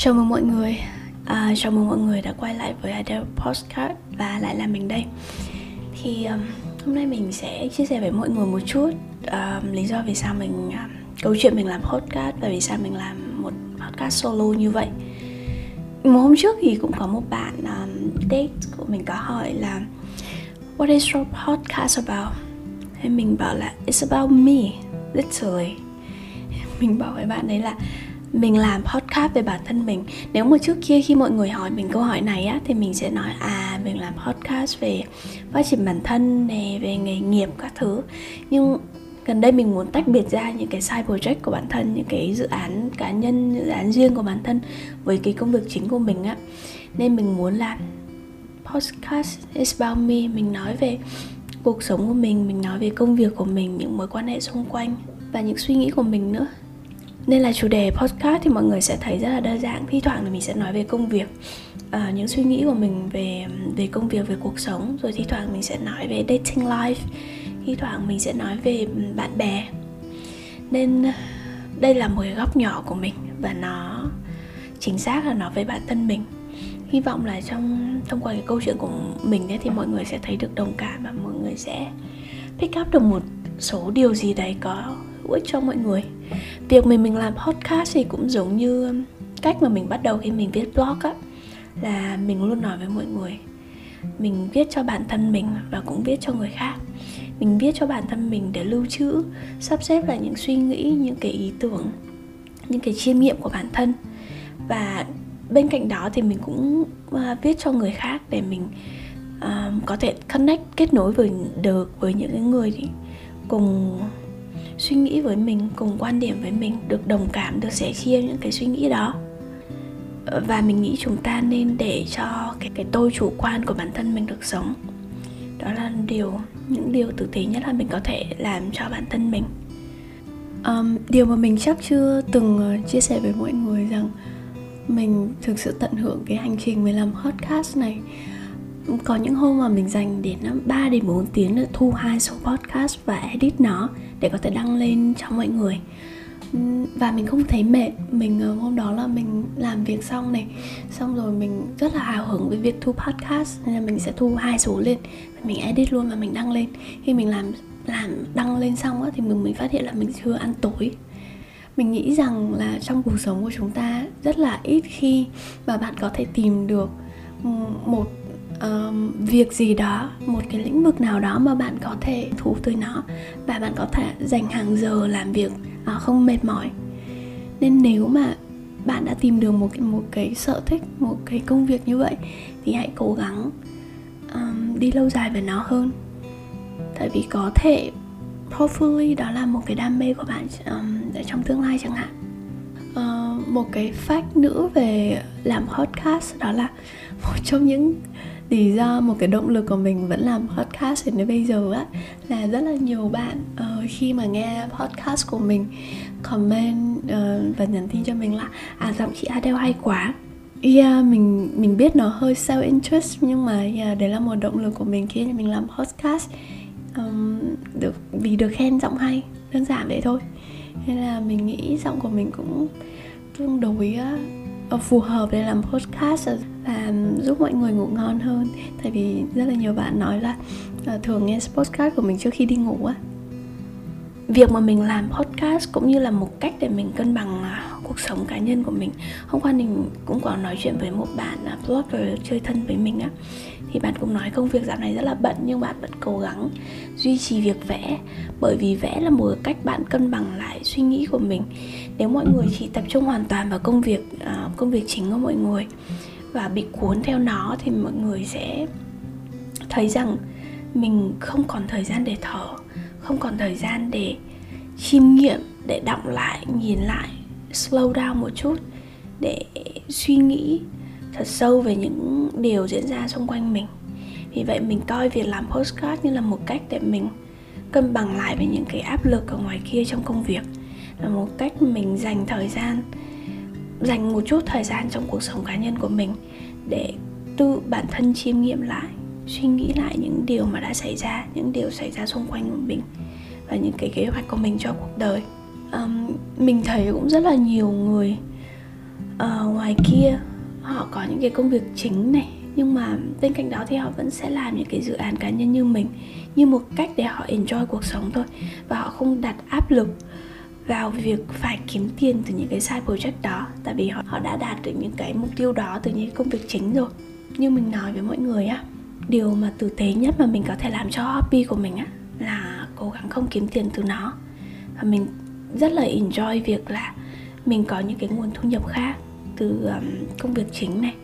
Chào mừng mọi người. À, Chào mừng mọi người đã quay lại với Adele Postcard Và lại là mình đây. Thì um, hôm nay mình sẽ chia sẻ với mọi người một chút um, Lý do vì sao mình um, Câu chuyện mình làm podcast Và vì sao mình làm một podcast solo như vậy. Một hôm trước thì cũng có một bạn um, date của mình có hỏi là What is your podcast about? Thì mình bảo là It's about me Literally. Mình bảo với bạn đấy là mình làm podcast về bản thân mình. Nếu mà trước kia khi mọi người hỏi mình câu hỏi này á, thì mình sẽ nói à mình làm podcast về phát triển bản thân này về nghề nghiệp các thứ. Nhưng gần đây mình muốn tách biệt ra những cái side project của bản thân, những cái dự án cá nhân, dự án riêng của bản thân với cái công việc chính của mình á. Nên mình muốn làm podcast is about me. Mình nói về cuộc sống của mình mình nói về công việc của mình, những mối quan hệ xung quanh và những suy nghĩ của mình nữa nên là chủ đề podcast thì mọi người sẽ thấy rất là đa dạng. Thi thoảng thì mình sẽ nói về công việc à, những suy nghĩ của mình về về công việc về cuộc sống. Rồi thi thoảng mình sẽ nói về dating life. Thi thoảng mình sẽ nói về ừ, bạn bè. Nên à, đây là một cái góc nhỏ của mình và nó chính xác là nó về bản thân mình. Hy vọng là trong thông qua cái câu chuyện của mình ấy thì mọi người sẽ thấy được đồng cảm và mọi người sẽ pick up được một số điều gì đấy có hữu ích cho mọi người. Việc mình mình làm podcast thì cũng giống như um, cách mà mình bắt đầu khi mình viết blog á là mình luôn nói với mọi người. Mình viết cho bản thân mình và cũng viết cho người khác. Mình viết cho bản thân mình để lưu trữ sắp xếp lại những suy nghĩ những cái ý tưởng những cái chiêm nghiệm của bản thân. Và bên cạnh đó thì mình cũng uh, viết cho người khác để mình um, có thể connect kết nối với được với những người cùng suy nghĩ với mình cùng quan điểm với mình được đồng cảm được sẻ chia những cái suy nghĩ đó. Và mình nghĩ chúng ta nên để cho cái cái tôi chủ quan của bản thân mình được sống. Đó là điều những điều tử tế nhất là mình có thể làm cho bản thân mình. Um, điều mà mình chắc chưa từng ờ, chia sẻ với mọi người rằng mình thực sự tận hưởng cái hành trình mình làm podcast này có những hôm mà mình dành đến um, 3 đến 4 tiếng để thu hai số podcast và edit nó để có thể đăng lên cho mọi người. Um, và mình không thấy mệt. Mình ờ, hôm đó là mình làm việc xong này, xong rồi mình rất là hào hứng với việc thu podcast, nên là mình sẽ thu hai số lên mình edit luôn và mình đăng lên. Khi mình làm làm, đăng lên xong á thì mình mình phát hiện là mình chưa ăn tối. Mình nghĩ rằng là trong cuộc sống của chúng ta rất là ít khi mà bạn có thể tìm được um, một um, việc gì đó một cái lĩnh vực nào đó mà bạn có thể thú tới nó và bạn có thể dành hàng giờ làm việc uh, không mệt mỏi. Nên nếu mà bạn đã tìm được một cái một cái sở thích một cái công việc như vậy thì hãy cố gắng um, đi lâu dài về nó hơn. Tại vì có thể hopefully đó là một cái đam mê của bạn um, trong tương lai chẳng hạn. Uh, một cái fact nữa về làm podcast đó là một trong những lý do một cái động lực của mình vẫn làm podcast đến bây giờ á là rất là nhiều bạn uh, khi mà nghe podcast của mình comment uh, và nhắn tin cho mình là à giọng chị Adele hay quá. Yeah, mình mình biết nó hơi self interest nhưng mà yeah, đấy là một động lực của mình khi mình làm podcast um, được vì được khen giọng hay đơn giản vậy thôi. Nên là mình nghĩ giọng của mình cũng tương đối uh, phù hợp để làm podcast và giúp mọi người ngủ ngon hơn. Tại vì rất là nhiều bạn nói là uh, thường nghe podcast của mình trước khi đi ngủ á. Việc mà mình làm podcast cũng như là một cách để mình cân bằng uh, cuộc sống cá nhân của mình. Hôm qua mình cũng có nói chuyện với một bạn uh, blogger chơi thân với mình á. Thì bạn cũng nói công việc dạo này rất là bận nhưng bạn vẫn cố gắng duy trì việc vẽ. Bởi vì vẽ là một cách bạn cân bằng lại suy nghĩ của mình. Nếu mọi người chỉ tập trung hoàn toàn vào công việc uh, công việc chính của mọi người và bị cuốn theo nó thì mọi người sẽ thấy rằng mình không còn thời gian để thở, không còn thời gian để chiêm nghiệm, để đọng lại, nhìn lại, slow down một chút, để suy nghĩ thật sâu về những điều diễn ra xung quanh mình. Vì vậy mình coi việc làm postcard như là một cách để mình cân bằng lại với những cái áp lực ở ngoài kia trong công việc, là một cách mình dành thời gian dành một chút thời gian trong cuộc sống cá nhân của mình để tự bản thân chiêm nghiệm lại suy nghĩ lại những điều mà đã xảy ra những điều xảy ra xung quanh của mình và những cái kế hoạch của mình cho cuộc đời. Um, mình thấy cũng rất là nhiều người uh, ngoài kia họ có những cái công việc chính này nhưng mà bên cạnh đó thì họ vẫn sẽ làm những cái dự án cá nhân như mình như một cách để họ enjoy cuộc sống thôi và họ không đặt áp lực vào việc phải kiếm tiền từ những cái side project đó tại vì họ, họ đã đạt được những cái mục tiêu đó từ những công việc chính rồi. Như mình nói với mọi người á điều mà tử tế nhất mà mình có thể làm cho hobby của mình á là cố gắng không kiếm tiền từ nó. Và mình rất là enjoy việc là mình có những cái nguồn thu nhập khác từ um, công việc chính này.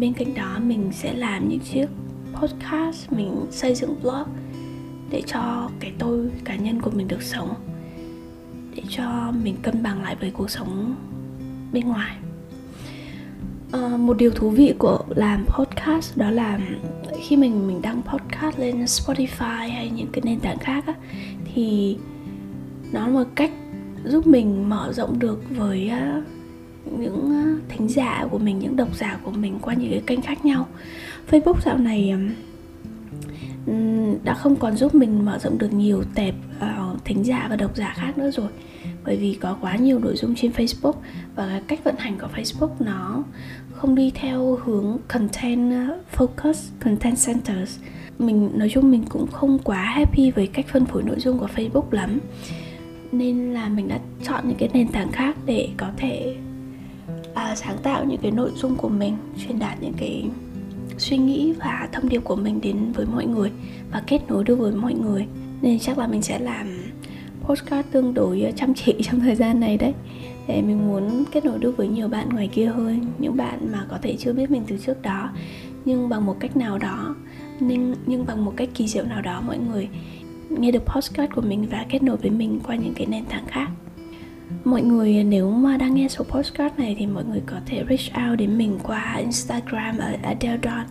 Bên cạnh đó mình sẽ làm những chiếc podcast mình xây dựng blog để cho cái tôi cá nhân của mình được sống để cho mình cân bằng lại với cuộc sống bên ngoài. À, một điều thú vị của làm podcast đó là khi mình mình đăng podcast lên Spotify hay những cái nền tảng khác á, thì nó là một cách giúp mình mở rộng được với uh, những uh, thính giả của mình những độc giả của mình qua những cái kênh khác nhau. Facebook dạo này um, đã không còn giúp mình mở rộng được nhiều tệp ờ, thính giả và độc giả khác nữa rồi bởi vì có quá nhiều nội dung trên Facebook và cách vận hành của Facebook nó không đi theo hướng content uh, focus, content centers. Mình nói chung mình cũng không quá happy với cách phân phối nội dung của Facebook lắm. Nên là mình đã chọn những cái nền tảng khác để có thể à, sáng tạo những cái nội dung của mình, truyền đạt những cái suy nghĩ và thông điệp của mình đến với mọi người và kết nối được với mọi người. Nên chắc là mình sẽ làm postcard tương đối ờ, chăm chỉ trong thời gian này đấy. Để mình muốn kết nối được với nhiều bạn ngoài kia hơn những bạn mà có thể chưa biết mình từ trước đó. Nhưng bằng một cách nào đó nhưng nhưng bằng một cách kỳ diệu nào đó mọi người nghe được postcard của mình và kết nối với mình qua những cái nền tảng khác. Mọi người ờ, nếu mà đang nghe số postcard này thì mọi người có thể reach out đến mình qua Instagram ở Adele Dawn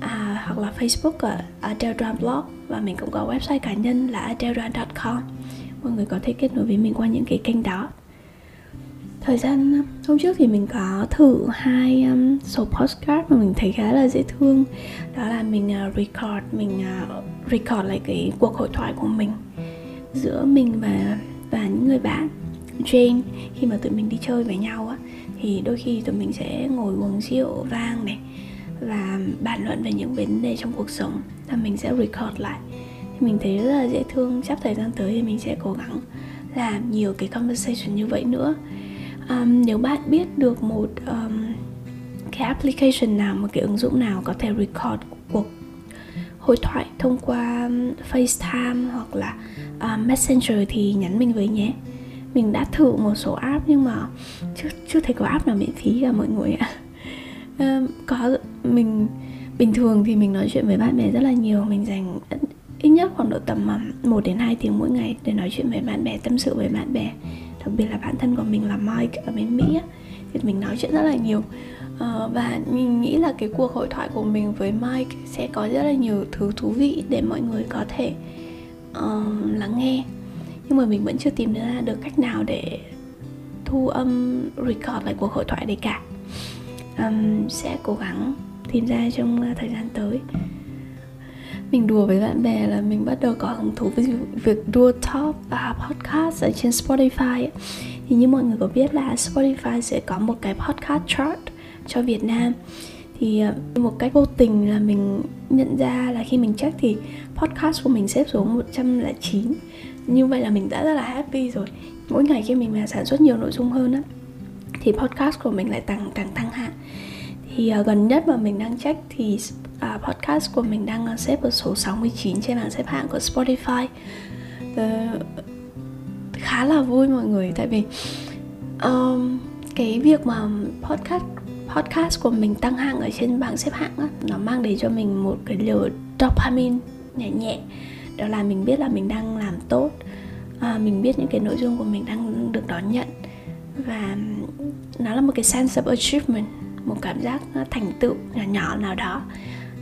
à, hoặc là Facebook ở Adele Dawn Blog. Và mình cũng có website cá nhân là adeldon.com mọi người có thể kết nối với mình qua những cái kênh đó. Thời gian um, hôm trước thì mình có thử hai um, số postcard mà mình thấy khá là dễ thương. Đó là mình uh, record mình uh, record lại cái cuộc hội thoại của mình giữa mình và và những người bạn Jane. Khi mà tụi mình đi chơi với nhau á thì đôi khi tụi mình sẽ ngồi uống rượu vang này và bàn luận về những vấn đề trong cuộc sống. Và mình sẽ record lại mình thấy rất là dễ thương. Sắp thời gian tới thì mình sẽ cố gắng làm nhiều cái conversation như vậy nữa. Um, nếu bạn biết được một um, cái application nào một cái ứng dụng nào có thể record cuộc hội thoại thông qua FaceTime hoặc là uh, Messenger thì nhắn mình với nhé. Mình đã thử một số app nhưng mà chưa chưa thấy có app nào miễn phí cả mọi người ạ. Um, có mình bình thường thì mình nói chuyện với bạn bè rất là nhiều. Mình dành ít nhất khoảng độ tầm à, 1 đến 2 tiếng mỗi ngày để nói chuyện với bạn bè tâm sự với bạn bè. Đặc biệt là bản thân của mình là Mike ở bên Mỹ thì mình nói chuyện rất là nhiều. Ờ, và mình nghĩ là cái cuộc hội thoại của mình với Mike sẽ có rất là nhiều thứ thú vị để mọi người có thể uh, lắng nghe. Nhưng mà mình vẫn chưa tìm ra được cách nào để thu âm record lại cuộc hội thoại đấy cả. Um, sẽ cố gắng tìm ra trong à, thời gian tới mình đùa với bạn bè là mình bắt đầu có hứng thú với việc đua top và podcast ở trên Spotify thì như mọi người có biết là Spotify sẽ có một cái podcast chart cho Việt Nam. Thì ờ, một cách vô tình là mình nhận ra là khi mình check thì podcast của mình xếp số 109 như vậy là mình đã rất là happy rồi. Mỗi ngày khi mình mà sản xuất nhiều nội dung hơn á thì podcast của mình lại tăng càng tăng hạng thì uh, gần nhất mà mình đang check thì uh, podcast của mình đang à, xếp ở số 69 trên bảng xếp hạng của Spotify. Uh, khá là vui mọi người tại vì um, cái việc mà podcast podcast của mình tăng hạng ở trên bảng xếp hạng á, nó mang đến cho mình một cái liều dopamine nhẹ nhẹ. Đó là mình biết là mình đang làm tốt à, mình biết những cái nội dung của mình đang được đón nhận. Và nó là một cái sense of achievement một cảm giác à, thành tựu nhỏ nhỏ nào đó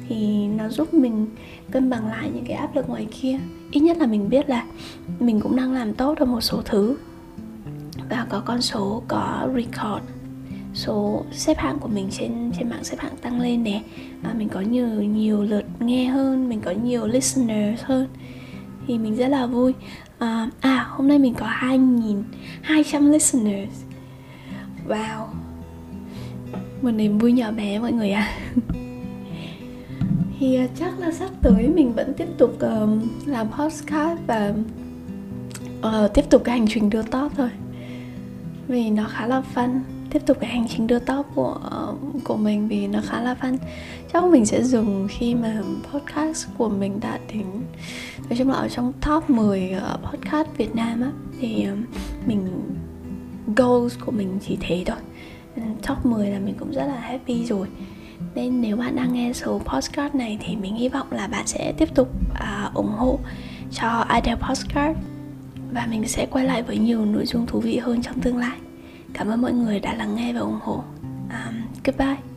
thì nó giúp mình cân bằng lại những cái áp lực ngoài kia. Ít nhất là mình biết là mình cũng đang làm tốt ở một số thứ. Và có con số có record. Số xếp hạng của mình trên trên mạng xếp hạng tăng lên nè. À, mình có nhiều nhiều lượt nghe hơn mình có nhiều listeners hơn. Thì mình rất là vui. À, à hôm nay mình có 2.200 listeners. Wow. Một niềm vui nhỏ bé mọi người ạ. à. thì à, chắc là sắp tới mình vẫn tiếp tục uh, làm podcast và uh, tiếp tục cái hành trình đưa top thôi. Vì nó khá là fun tiếp tục cái hành trình đưa top của ờ, của mình vì nó khá là fun. Chắc mình sẽ dùng khi mà podcast của mình đã đến nói chung là ở trong top 10 uh, podcast Việt Nam á thì uh, mình goals của mình chỉ thế thôi. Top 10 là mình cũng rất là happy rồi nên nếu bạn đang nghe số podcast này thì mình hy vọng là bạn sẽ tiếp tục uh, ủng hộ cho Idea Podcast và mình sẽ quay lại với nhiều nội dung thú vị hơn trong tương lai. Cảm ơn mọi người đã lắng nghe và ủng hộ. Um, goodbye.